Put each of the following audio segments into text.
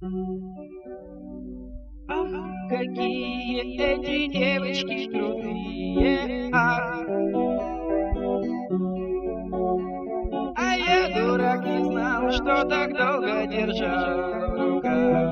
Ах, какие эти девочки крутые, ах. А я, дурак, не знал, что так долго держал в руках.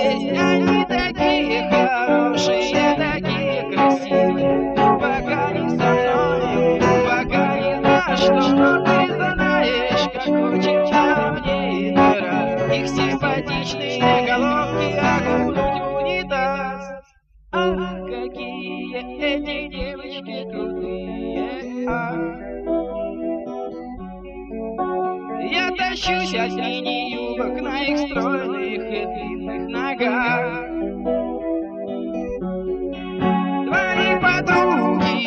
Сесть. Они такие хорошие, такие красивые, пока не мной, пока не на что ты знаешь, как очень мне дыра. Их симпатичные головки окунуть в унитаз. Ах, какие эти девочки крутые, ах. Я тащусь от мини-юбок на их стройных и длинных ногах. Твои подруги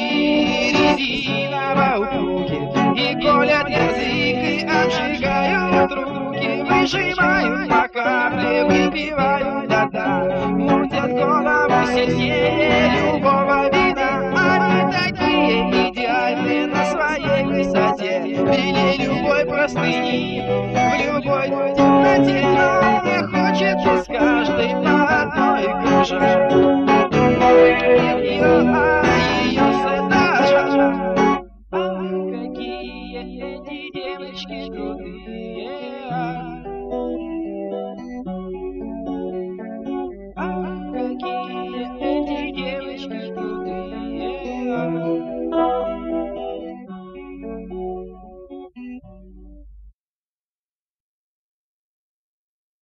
резиново упруги И колят язык и обжигают руки Выжимают по капле, выпивают до дна Мутят голову сильнее Или любой простыни, в любой темноте Но хочется с каждой одной кружать Ах, какие эти девочки крутые,